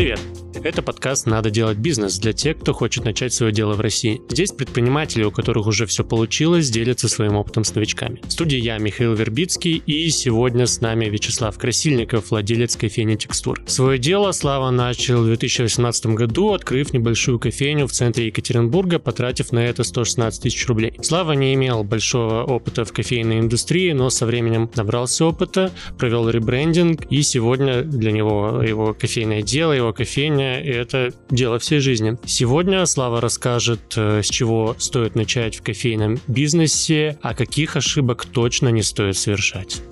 Привет! Это подкаст «Надо делать бизнес» для тех, кто хочет начать свое дело в России. Здесь предприниматели, у которых уже все получилось, делятся своим опытом с новичками. В студии я, Михаил Вербицкий, и сегодня с нами Вячеслав Красильников, владелец кофейни «Текстур». Свое дело Слава начал в 2018 году, открыв небольшую кофейню в центре Екатеринбурга, потратив на это 116 тысяч рублей. Слава не имел большого опыта в кофейной индустрии, но со временем набрался опыта, провел ребрендинг, и сегодня для него его кофейное дело, его кофейня и это дело всей жизни. Сегодня Слава расскажет, э, с чего стоит начать в кофейном бизнесе, а каких ошибок точно не стоит совершать.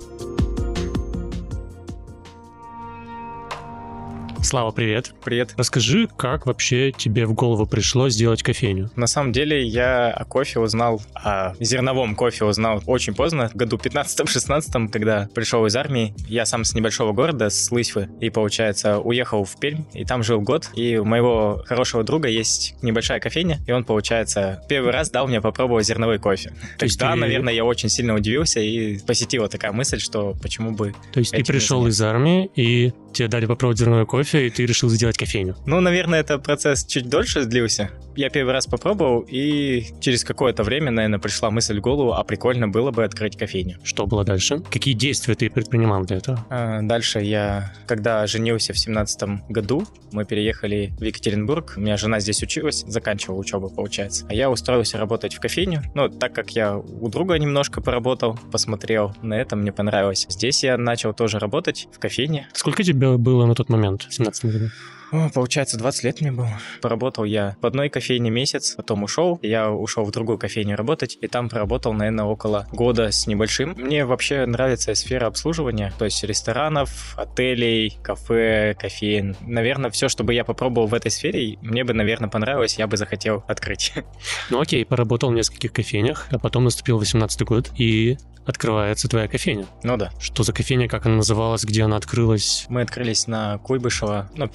Слава, привет. Привет. Расскажи, как вообще тебе в голову пришло сделать кофейню? На самом деле я о кофе узнал, о зерновом кофе узнал очень поздно, в году 15-16, когда пришел из армии. Я сам с небольшого города, с Лысьвы, и, получается, уехал в Пермь, и там жил год. И у моего хорошего друга есть небольшая кофейня, и он, получается, первый раз дал мне попробовать зерновой кофе. То есть, да, ты... наверное, я очень сильно удивился, и посетила такая мысль, что почему бы... То есть ты пришел из армии, и тебе дали попробовать зерновой кофе, и ты решил сделать кофейню? Ну, наверное, это процесс чуть дольше длился. Я первый раз попробовал, и через какое-то время, наверное, пришла мысль в голову, а прикольно было бы открыть кофейню. Что было дальше? Какие действия ты предпринимал для этого? А, дальше я, когда женился в семнадцатом году, мы переехали в Екатеринбург. У меня жена здесь училась, заканчивала учебу, получается. А я устроился работать в кофейню. Ну, так как я у друга немножко поработал, посмотрел на это, мне понравилось. Здесь я начал тоже работать в кофейне. Сколько тебе было на тот момент, в 17 году? О, получается, 20 лет мне было. Поработал я в одной кофейне месяц, потом ушел. Я ушел в другую кофейню работать, и там проработал, наверное, около года с небольшим. Мне вообще нравится сфера обслуживания, то есть ресторанов, отелей, кафе, кофеин. Наверное, все, что бы я попробовал в этой сфере, мне бы, наверное, понравилось, я бы захотел открыть. Ну окей, поработал в нескольких кофейнях, а потом наступил 18 год, и открывается твоя кофейня. Ну да. Что за кофейня, как она называлась, где она открылась? Мы открылись на Куйбышева, ну,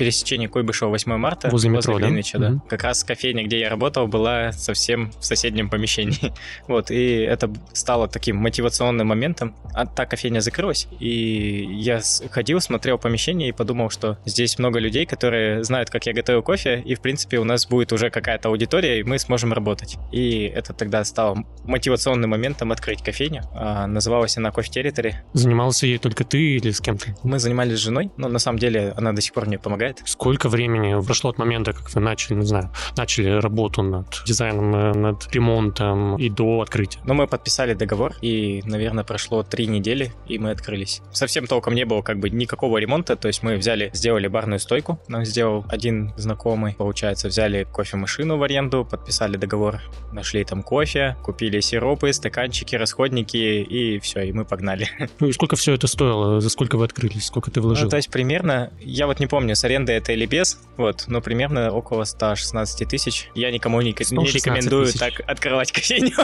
пересечении Куйбышева 8 марта. Возле метро, возле Гринвича, да? да. Угу. Как раз кофейня, где я работал, была совсем в соседнем помещении. вот, и это стало таким мотивационным моментом. А та кофейня закрылась, и я ходил, смотрел помещение и подумал, что здесь много людей, которые знают, как я готовил кофе, и, в принципе, у нас будет уже какая-то аудитория, и мы сможем работать. И это тогда стало мотивационным моментом открыть кофейню. А называлась она Coffee Territory. Занимался ей только ты или с кем-то? Мы занимались с женой, но на самом деле она до сих пор мне помогает. Сколько времени прошло от момента, как вы начали, не знаю, начали работу над дизайном, э, над ремонтом и до открытия? Ну, мы подписали договор, и, наверное, прошло три недели, и мы открылись. Совсем толком не было как бы никакого ремонта, то есть мы взяли, сделали барную стойку, нам сделал один знакомый, получается, взяли кофемашину в аренду, подписали договор, нашли там кофе, купили сиропы, стаканчики, расходники и все, и мы погнали. Ну и сколько все это стоило? За сколько вы открылись? Сколько ты вложил? Ну, то есть примерно, я вот не помню, с аренды это или без, вот, но примерно около 116 тысяч. Я никому не, не рекомендую тысяч. так открывать кофейню.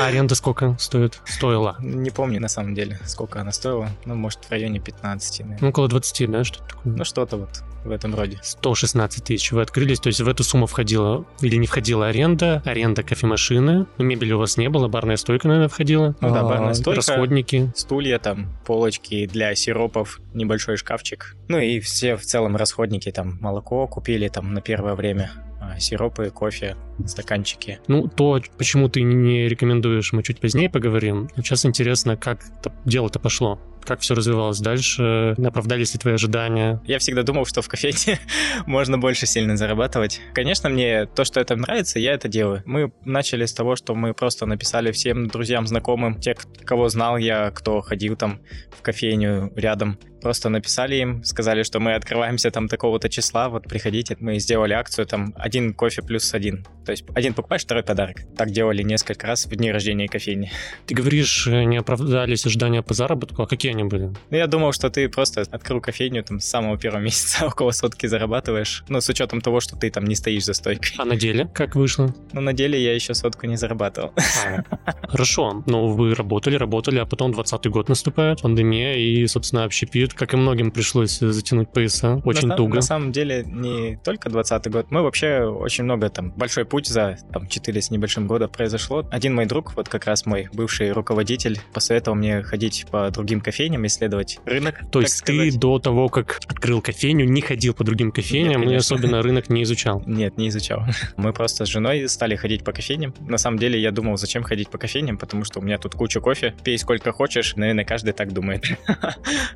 А аренда сколько стоит? Стоила? Не помню на самом деле, сколько она стоила. Ну, может, в районе 15. Наверное. Ну, около 20, да, что-то такое? Ну, что-то вот в этом роде. 116 тысяч вы открылись, то есть в эту сумму входила или не входила аренда, аренда кофемашины, ну, мебели у вас не было, барная стойка, наверное, входила. Ну да, барная стойка. Расходники. Стулья там, полочки для сиропов, небольшой шкафчик. Ну и все в целом расходники, там молоко купили там на первое время а, сиропы, кофе, стаканчики. Ну, то, почему ты не рекомендуешь, мы чуть позднее поговорим. Сейчас интересно, как дело-то пошло как все развивалось дальше, оправдались ли твои ожидания? Я всегда думал, что в кофейне можно больше сильно зарабатывать. Конечно, мне то, что это нравится, я это делаю. Мы начали с того, что мы просто написали всем друзьям, знакомым, те, кого знал я, кто ходил там в кофейню рядом, просто написали им, сказали, что мы открываемся там такого-то числа, вот приходите. Мы сделали акцию там один кофе плюс один. То есть один покупаешь, второй подарок. Так делали несколько раз в дни рождения кофейни. Ты говоришь, э, не оправдались ожидания по заработку, а какие они были? Ну, я думал, что ты просто открыл кофейню там с самого первого месяца около сотки зарабатываешь. Ну, с учетом того, что ты там не стоишь за стойкой. А на деле как вышло? Ну, на деле я еще сотку не зарабатывал. А, хорошо. Ну, вы работали, работали, а потом 20 год наступает, пандемия и, собственно, общепит как и многим пришлось затянуть пояса, очень на, туго. На самом деле, не только 20 год. Мы вообще очень много там, большой путь за там 4 с небольшим года произошло. Один мой друг, вот как раз мой бывший руководитель, посоветовал мне ходить по другим кофейням, исследовать рынок. То есть ты до того, как открыл кофейню, не ходил по другим кофейням Нет, и особенно рынок не изучал? Нет, не изучал. Мы просто с женой стали ходить по кофейням. На самом деле я думал, зачем ходить по кофейням, потому что у меня тут куча кофе, пей сколько хочешь, наверное, каждый так думает.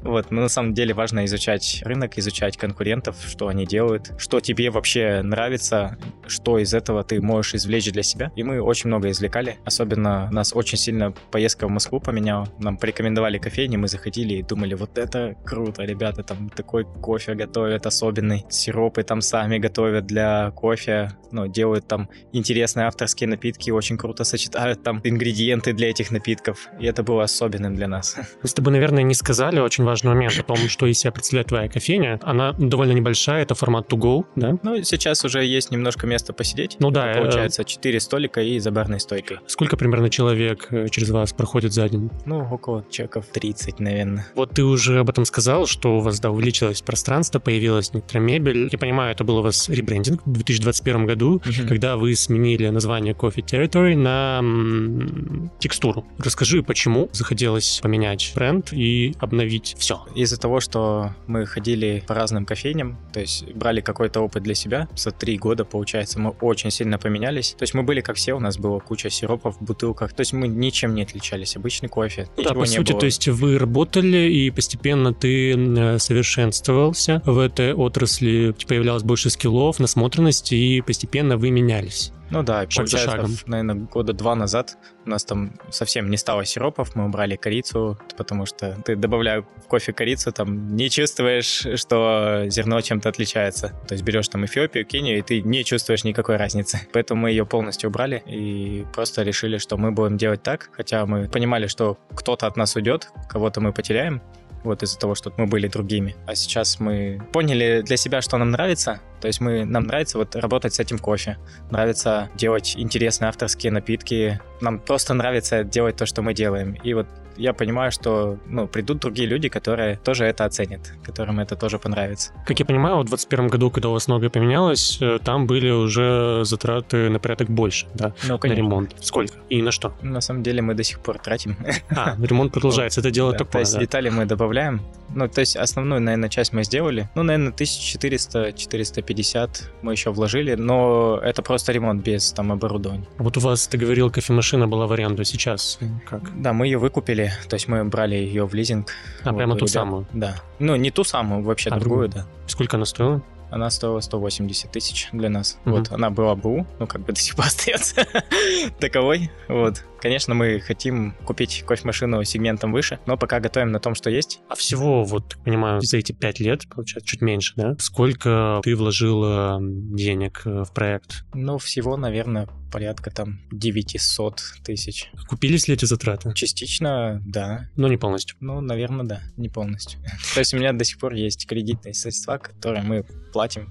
Вот, но на самом деле важно изучать рынок, изучать конкурентов, что они делают, что тебе вообще нравится, что из этого ты можешь извлечь для себя. И мы очень много извлекали. Особенно нас очень сильно поездка в Москву поменяла. Нам порекомендовали кофейни, мы заходили и думали, вот это круто, ребята, там такой кофе готовят особенный, сиропы там сами готовят для кофе, ну, делают там интересные авторские напитки, очень круто сочетают там ингредиенты для этих напитков. И это было особенным для нас. Мы с тобой, наверное, не сказали очень важный момент о том, что из себя представляет твоя кофейня. Она довольно небольшая, это формат to go, да? Ну, сейчас уже есть немножко места посидеть. Ну да. Это, получается, 4 столика и за барной стойкой. Сколько примерно человек э, через вас проходит за день? Ну, около чеков 30, наверное. Вот ты уже об этом сказал, что у вас, да, увеличилось пространство, появилась некоторая мебель. Я понимаю, это был у вас ребрендинг в 2021 году, mm-hmm. когда вы сменили название Coffee Territory на м- текстуру. Расскажи, почему захотелось поменять бренд и обновить все? Из-за того, что мы ходили по разным кофейням, то есть брали какой-то опыт для себя. За три года, получается, мы очень сильно поменялись. То есть мы были как все, у нас была куча сиропов в бутылках. То есть мы ничем не отличались. Обычный кофе. Ну, да, по сути, было. то есть вы работали, и постепенно ты э, совершенствовался в этой отрасли, появлялось больше скиллов, насмотренности, и постепенно вы менялись. Ну да, шаг за шагом. наверное, года два назад у нас там совсем не стало сиропов, мы убрали корицу, потому что ты добавляя в кофе корицу, там не чувствуешь, что зерно чем-то отличается. То есть берешь там Эфиопию, Кению, и ты не чувствуешь никакой разницы. Поэтому мы ее полностью убрали и просто решили, что мы будем делать так, хотя мы понимали, что кто-то от нас уйдет, кого-то мы потеряем, вот из-за того, что мы были другими. А сейчас мы поняли для себя, что нам нравится, то есть мы, нам нравится вот работать с этим кофе, нравится делать интересные авторские напитки, нам просто нравится делать то, что мы делаем. И вот я понимаю, что ну, придут другие люди, которые тоже это оценят, которым это тоже понравится. Как я понимаю, в 2021 году, когда у вас многое поменялось, э, там были уже затраты на порядок больше, да, ну, на ремонт. Сколько? И на что? На самом деле мы до сих пор тратим. А, ремонт продолжается, это дело такое, То есть детали мы добавляем, ну, то есть основную, наверное, часть мы сделали. Ну, наверное, 1400-450 мы еще вложили, но это просто ремонт без там оборудования. Вот у вас, ты говорил, кофемашина была в аренду, сейчас как? Да, мы ее выкупили, то есть мы брали ее в лизинг. А, вот, прямо ту ребят. самую? Да. Ну, не ту самую, вообще а другую, другую, да. Сколько она стоила? она стоила 180 тысяч для нас. Mm-hmm. Вот, она была БУ, ну, как бы до сих пор остается таковой. Вот. Конечно, мы хотим купить кофемашину сегментом выше, но пока готовим на том, что есть. А всего, вот, понимаю, за эти пять лет, получается, чуть меньше, да? Сколько ты вложил денег э, в проект? Ну, всего, наверное, порядка там 900 тысяч. Купились ли эти затраты? Частично, да. Но не полностью? Ну, наверное, да, не полностью. То есть у меня до сих пор есть кредитные средства, которые мы платим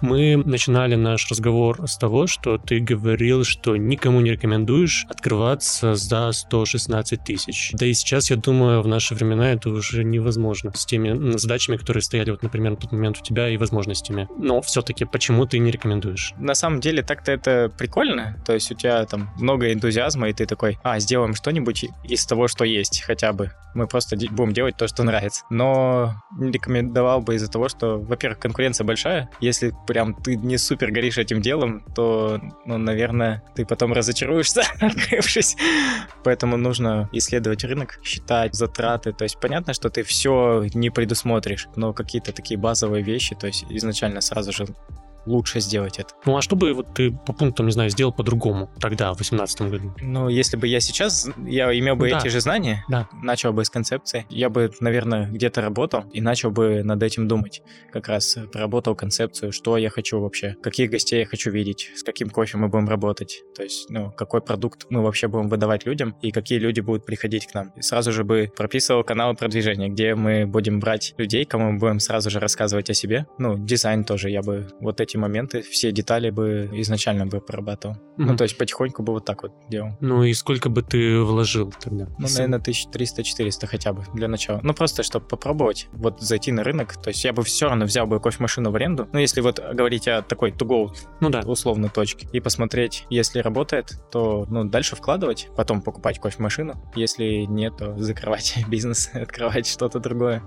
Мы начинали наш разговор с того, что ты говорил, что никому не рекомендуешь открываться за 116 тысяч. Да и сейчас, я думаю, в наши времена это уже невозможно с теми задачами, которые стояли, вот, например, на тот момент у тебя и возможностями. Но все-таки почему ты не рекомендуешь? На самом деле так-то это прикольно. То есть у тебя там много энтузиазма, и ты такой, а, сделаем что-нибудь из того, что есть хотя бы. Мы просто будем делать то, что нравится. Но не рекомендовал бы из-за того, что, во-первых, конкуренция большая. Если прям ты не супер горишь этим делом, то, ну, наверное, ты потом разочаруешься, открывшись. Поэтому нужно исследовать рынок, считать затраты. То есть понятно, что ты все не предусмотришь, но какие-то такие базовые вещи, то есть изначально сразу же лучше сделать это. Ну а что бы вот ты по пунктам, не знаю, сделал по-другому тогда, в 2018 году? Ну, если бы я сейчас, я имел бы да. эти же знания, да. начал бы с концепции, я бы, наверное, где-то работал и начал бы над этим думать. Как раз проработал концепцию, что я хочу вообще, каких гостей я хочу видеть, с каким кофе мы будем работать, то есть, ну, какой продукт мы вообще будем выдавать людям и какие люди будут приходить к нам. И сразу же бы прописывал каналы продвижения, где мы будем брать людей, кому мы будем сразу же рассказывать о себе. Ну, дизайн тоже я бы вот эти мелкие моменты, все детали бы изначально бы прорабатывал. Mm-hmm. Ну, то есть потихоньку бы вот так вот делал. Ну и сколько бы ты вложил тогда? Ну, наверное, 1300-400 хотя бы для начала. Ну, просто чтобы попробовать вот зайти на рынок. То есть я бы все равно взял бы кофемашину в аренду. Ну, если вот говорить о такой to-go ну, да. условной точке и посмотреть, если работает, то ну, дальше вкладывать, потом покупать кофемашину. Если нет, то закрывать бизнес, открывать что-то другое.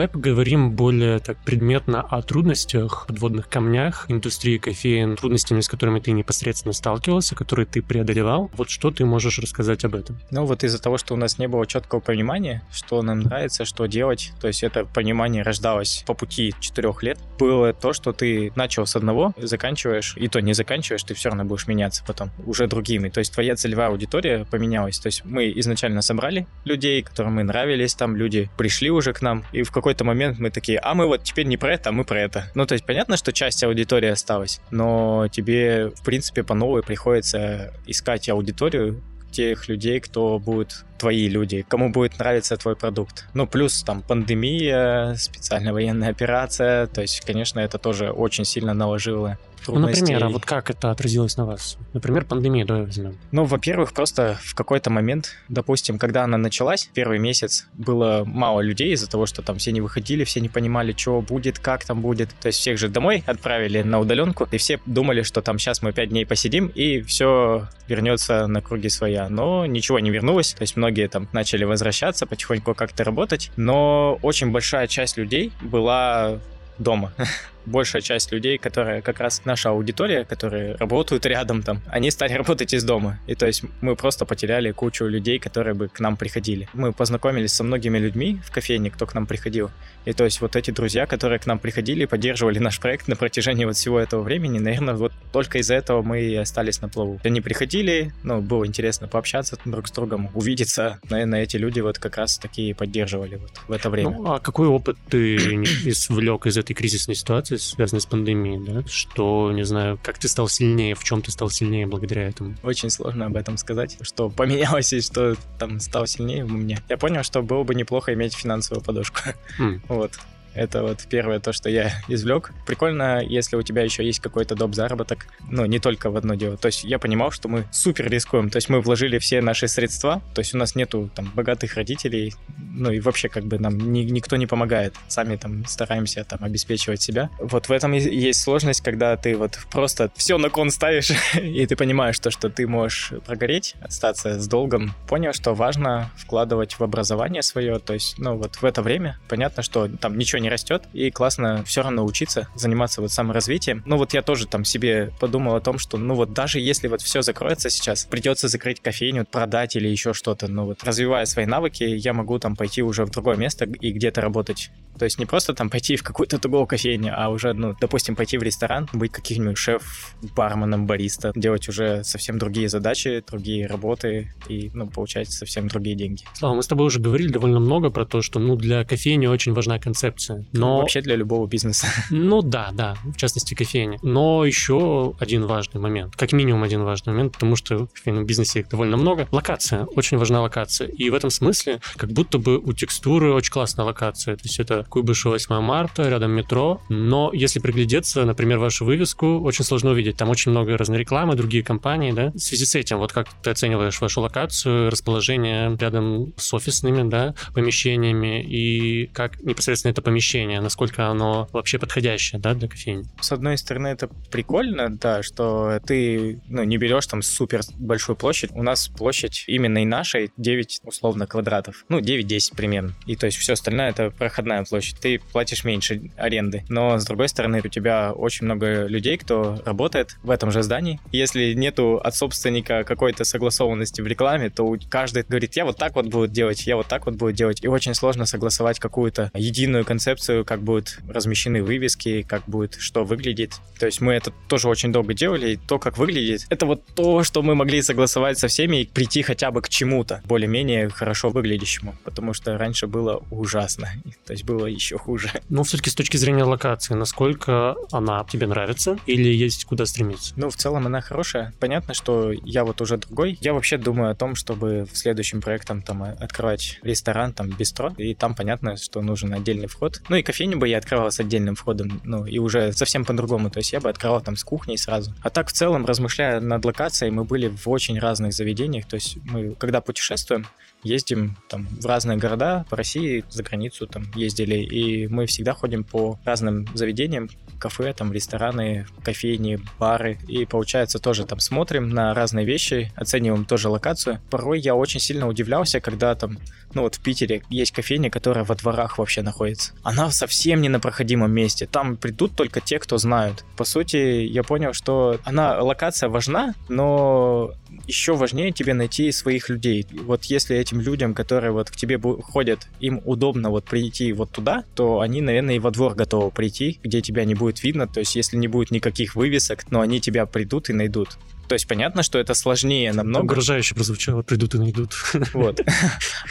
Давай поговорим более так предметно о трудностях, подводных камнях индустрии кофеин, трудностями, с которыми ты непосредственно сталкивался, которые ты преодолевал. Вот что ты можешь рассказать об этом? Ну вот из-за того, что у нас не было четкого понимания, что нам нравится, что делать, то есть это понимание рождалось по пути четырех лет, было то, что ты начал с одного, заканчиваешь, и то не заканчиваешь, ты все равно будешь меняться потом уже другими. То есть твоя целевая аудитория поменялась. То есть мы изначально собрали людей, которым мы нравились, там люди пришли уже к нам, и в какой какой-то момент мы такие, а мы вот теперь не про это, а мы про это. Ну, то есть понятно, что часть аудитории осталась, но тебе, в принципе, по новой приходится искать аудиторию, тех людей, кто будет твои люди, кому будет нравиться твой продукт. Ну, плюс там пандемия, специальная военная операция, то есть, конечно, это тоже очень сильно наложило ну, например, а вот как это отразилось на вас? Например, пандемия, давай возьмем. Ну, во-первых, просто в какой-то момент, допустим, когда она началась, первый месяц было мало людей из-за того, что там все не выходили, все не понимали, что будет, как там будет. То есть всех же домой отправили на удаленку, и все думали, что там сейчас мы пять дней посидим, и все вернется на круги своя. Но ничего не вернулось, то есть многие там начали возвращаться, потихоньку как-то работать, но очень большая часть людей была дома. большая часть людей, которые как раз наша аудитория, которые работают рядом там, они стали работать из дома. И то есть мы просто потеряли кучу людей, которые бы к нам приходили. Мы познакомились со многими людьми в кофейне, кто к нам приходил. И то есть вот эти друзья, которые к нам приходили поддерживали наш проект на протяжении вот всего этого времени, наверное, вот только из-за этого мы и остались на плаву. Они приходили, ну, было интересно пообщаться друг с другом, увидеться. Наверное, эти люди вот как раз такие поддерживали вот в это время. Ну, а какой опыт ты извлек из этой кризисной ситуации, связанной с пандемией, да? Что, не знаю, как ты стал сильнее, в чем ты стал сильнее благодаря этому? Очень сложно об этом сказать, что поменялось и что там стал сильнее у меня. Я понял, что было бы неплохо иметь финансовую подушку. Mm. Вот. Это вот первое то, что я извлек. Прикольно, если у тебя еще есть какой-то доп. заработок, ну, не только в одно дело. То есть я понимал, что мы супер рискуем. То есть мы вложили все наши средства, то есть у нас нету там богатых родителей, ну и вообще как бы нам ни, никто не помогает. Сами там стараемся там обеспечивать себя. Вот в этом есть сложность, когда ты вот просто все на кон ставишь, и ты понимаешь то, что ты можешь прогореть, остаться с долгом. Понял, что важно вкладывать в образование свое, то есть, ну вот в это время понятно, что там ничего не растет, и классно все равно учиться, заниматься вот саморазвитием. Ну вот я тоже там себе подумал о том, что ну вот даже если вот все закроется сейчас, придется закрыть кофейню, продать или еще что-то, ну вот развивая свои навыки, я могу там пойти уже в другое место и где-то работать. То есть не просто там пойти в какую-то другую кофейню, а уже, ну, допустим, пойти в ресторан, быть каким-нибудь шеф, барменом, бариста, делать уже совсем другие задачи, другие работы и, ну, получать совсем другие деньги. Слава, мы с тобой уже говорили довольно много про то, что, ну, для кофейни очень важна концепция бизнеса. Но... Вообще для любого бизнеса. Ну да, да, в частности кофейни. Но еще один важный момент, как минимум один важный момент, потому что в кофейном бизнесе их довольно много. Локация, очень важна локация. И в этом смысле, как будто бы у текстуры очень классная локация. То есть это Куйбышева 8 марта, рядом метро. Но если приглядеться, например, вашу вывеску, очень сложно увидеть. Там очень много разной рекламы, другие компании, да. В связи с этим, вот как ты оцениваешь вашу локацию, расположение рядом с офисными, да, помещениями, и как непосредственно это помещение помещение, насколько оно вообще подходящее, да, для кофейни. С одной стороны, это прикольно, да, что ты, ну, не берешь там супер большую площадь. У нас площадь именно и нашей 9, условно, квадратов. Ну, 9-10 примерно. И то есть все остальное это проходная площадь. Ты платишь меньше аренды. Но, с другой стороны, у тебя очень много людей, кто работает в этом же здании. Если нету от собственника какой-то согласованности в рекламе, то каждый говорит, я вот так вот буду делать, я вот так вот буду делать. И очень сложно согласовать какую-то единую концепцию концепцию, как будут размещены вывески, как будет что выглядит. То есть мы это тоже очень долго делали, и то, как выглядит, это вот то, что мы могли согласовать со всеми и прийти хотя бы к чему-то более-менее хорошо выглядящему, потому что раньше было ужасно, то есть было еще хуже. Ну, все-таки с точки зрения локации, насколько она тебе нравится или есть куда стремиться? Ну, в целом она хорошая. Понятно, что я вот уже другой. Я вообще думаю о том, чтобы в следующем проектом там открывать ресторан, там, бистро, и там понятно, что нужен отдельный вход. Ну и кофейню бы я открывал с отдельным входом, ну и уже совсем по-другому, то есть я бы открывал там с кухней сразу. А так в целом, размышляя над локацией, мы были в очень разных заведениях, то есть мы, когда путешествуем, ездим там в разные города по России, за границу там ездили, и мы всегда ходим по разным заведениям, кафе, там рестораны, кофейни, бары, и получается тоже там смотрим на разные вещи, оцениваем тоже локацию. Порой я очень сильно удивлялся, когда там, ну вот в Питере есть кофейня, которая во дворах вообще находится. Она совсем не на проходимом месте, там придут только те, кто знают. По сути, я понял, что она, локация важна, но еще важнее тебе найти своих людей. Вот если этим людям, которые вот к тебе ходят, им удобно вот прийти вот туда, то они, наверное, и во двор готовы прийти, где тебя не будет видно. То есть если не будет никаких вывесок, но они тебя придут и найдут. То есть понятно, что это сложнее намного. Угрожающе прозвучало, придут и найдут. Вот.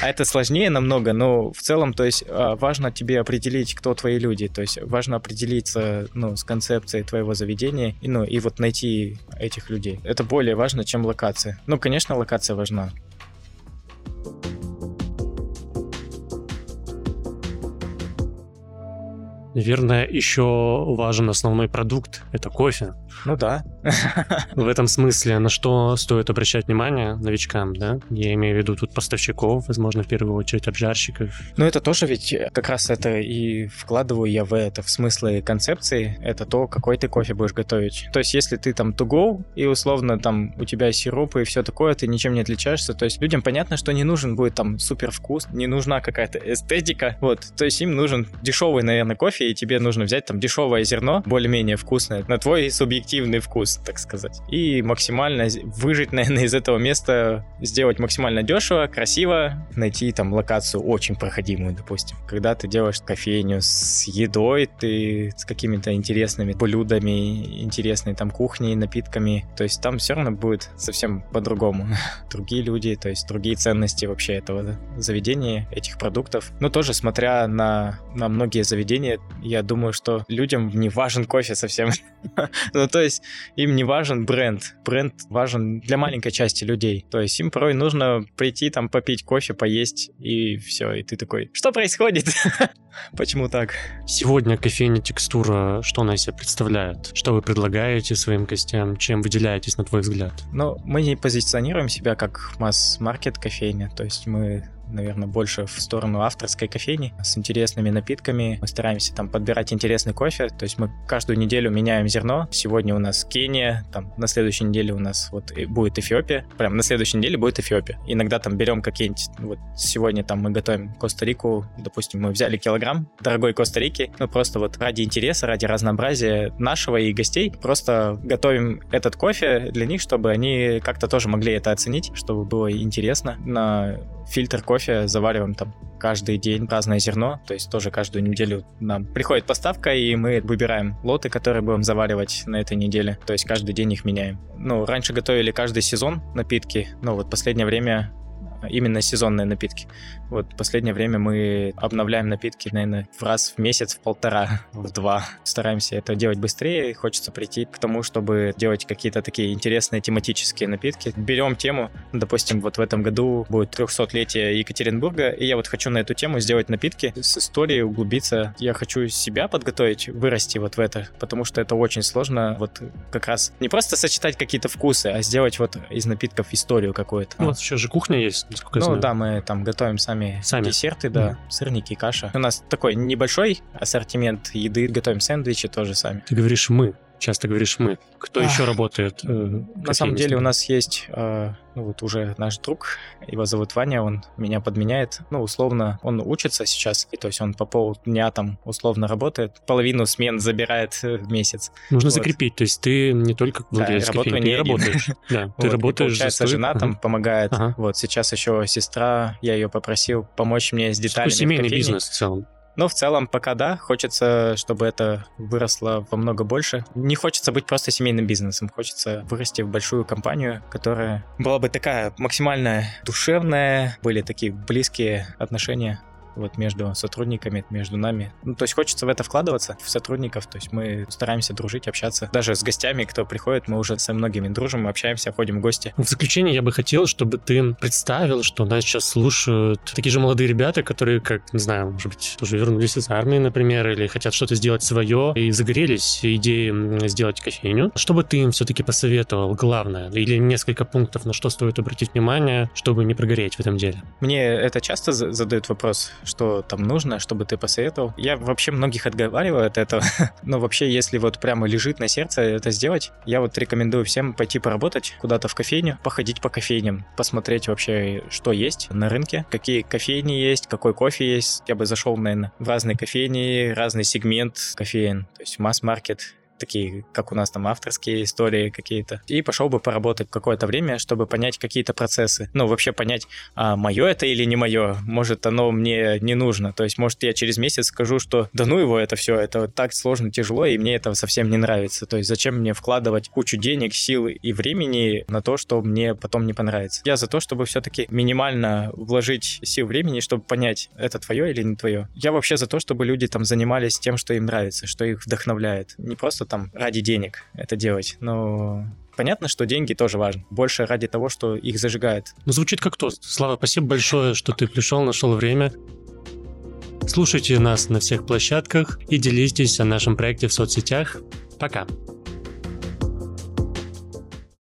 А это сложнее намного, но в целом, то есть а, важно тебе определить, кто твои люди, то есть важно определиться, ну, с концепцией твоего заведения, и, ну, и вот найти этих людей. Это более важно, чем локация. Ну, конечно, локация важна. Наверное, еще важен основной продукт — это кофе. Ну да. В этом смысле, на что стоит обращать внимание новичкам, да? Я имею в виду тут поставщиков, возможно, в первую очередь обжарщиков. Ну это тоже ведь как раз это и вкладываю я в это, в смыслы концепции, это то, какой ты кофе будешь готовить. То есть если ты там to go, и условно там у тебя сиропы и все такое, ты ничем не отличаешься, то есть людям понятно, что не нужен будет там супер вкус, не нужна какая-то эстетика, вот, то есть им нужен дешевый, наверное, кофе, и тебе нужно взять там дешевое зерно, более-менее вкусное, на твой субъективный вкус, так сказать. И максимально выжить, наверное, из этого места, сделать максимально дешево, красиво, найти там локацию очень проходимую, допустим. Когда ты делаешь кофейню с едой, ты с какими-то интересными блюдами, интересной там кухней, напитками, то есть там все равно будет совсем по-другому. Другие люди, то есть другие ценности вообще этого заведения, этих продуктов. Но тоже смотря на, на многие заведения, я думаю, что людям не важен кофе совсем. ну, то есть им не важен бренд. Бренд важен для маленькой части людей. То есть им порой нужно прийти там попить кофе, поесть, и все. И ты такой, что происходит? Почему так? Сегодня кофейня текстура, что она из себя представляет? Что вы предлагаете своим гостям? Чем выделяетесь, на твой взгляд? Ну, мы не позиционируем себя как масс-маркет кофейня. То есть мы наверное, больше в сторону авторской кофейни с интересными напитками. Мы стараемся там подбирать интересный кофе, то есть мы каждую неделю меняем зерно. Сегодня у нас Кения, там на следующей неделе у нас вот будет Эфиопия, прям на следующей неделе будет Эфиопия. Иногда там берем какие-нибудь, вот сегодня там мы готовим Коста-Рику, допустим, мы взяли килограмм дорогой Коста-Рики, ну просто вот ради интереса, ради разнообразия нашего и гостей, просто готовим этот кофе для них, чтобы они как-то тоже могли это оценить, чтобы было интересно на фильтр кофе завариваем там каждый день разное зерно, то есть тоже каждую неделю нам приходит поставка, и мы выбираем лоты, которые будем заваривать на этой неделе, то есть каждый день их меняем. Ну, раньше готовили каждый сезон напитки, но вот последнее время именно сезонные напитки. Вот последнее время мы обновляем напитки, наверное, в раз в месяц, в полтора, в два. Стараемся это делать быстрее, хочется прийти к тому, чтобы делать какие-то такие интересные тематические напитки. Берем тему, допустим, вот в этом году будет 300-летие Екатеринбурга, и я вот хочу на эту тему сделать напитки с историей, углубиться. Я хочу себя подготовить, вырасти вот в это, потому что это очень сложно вот как раз не просто сочетать какие-то вкусы, а сделать вот из напитков историю какую-то. Ну, вот еще же кухня есть, насколько ну, знаю. да, мы там готовим сами, сами. десерты, да, mm. сырники, каша. У нас такой небольшой ассортимент еды, готовим сэндвичи тоже сами. Ты говоришь «мы», часто говоришь «мы». Кто Ах. еще работает? Э, На самом деле у нас есть э, ну вот уже наш друг, его зовут Ваня, он меня подменяет. Ну, условно, он учится сейчас, и то есть он по полдня там условно работает, половину смен забирает в месяц. Нужно вот. закрепить, то есть ты не только владелец да, кофейни, ты работаешь. Да, ты работаешь Получается, жена там помогает. Вот сейчас еще сестра, я ее попросил помочь мне с деталями семейный бизнес в целом. Но в целом пока да, хочется, чтобы это выросло во много больше. Не хочется быть просто семейным бизнесом, хочется вырасти в большую компанию, которая была бы такая максимально душевная, были такие близкие отношения вот между сотрудниками, между нами. Ну, то есть хочется в это вкладываться, в сотрудников, то есть мы стараемся дружить, общаться. Даже с гостями, кто приходит, мы уже со многими дружим, общаемся, ходим в гости. В заключение я бы хотел, чтобы ты представил, что нас сейчас слушают такие же молодые ребята, которые, как, не знаю, может быть, уже вернулись из армии, например, или хотят что-то сделать свое, и загорелись идеей сделать кофейню. Что бы ты им все-таки посоветовал, главное, или несколько пунктов, на что стоит обратить внимание, чтобы не прогореть в этом деле? Мне это часто задают вопрос, что там нужно, чтобы ты посоветовал. Я вообще многих отговариваю от этого, но вообще, если вот прямо лежит на сердце это сделать, я вот рекомендую всем пойти поработать куда-то в кофейню, походить по кофейням, посмотреть вообще, что есть на рынке, какие кофейни есть, какой кофе есть. Я бы зашел, наверное, в разные кофейни, разный сегмент кофеин, то есть масс-маркет, такие, как у нас там авторские истории какие-то, и пошел бы поработать какое-то время, чтобы понять какие-то процессы. Ну, вообще понять, а мое это или не мое, может, оно мне не нужно. То есть, может, я через месяц скажу, что да ну его это все, это так сложно, тяжело, и мне это совсем не нравится. То есть, зачем мне вкладывать кучу денег, сил и времени на то, что мне потом не понравится. Я за то, чтобы все-таки минимально вложить сил времени, чтобы понять, это твое или не твое. Я вообще за то, чтобы люди там занимались тем, что им нравится, что их вдохновляет. Не просто там ради денег это делать, но понятно, что деньги тоже важны. Больше ради того, что их зажигает. Ну, звучит как тост. Слава, спасибо большое, что ты пришел, нашел время. Слушайте нас на всех площадках и делитесь о нашем проекте в соцсетях. Пока.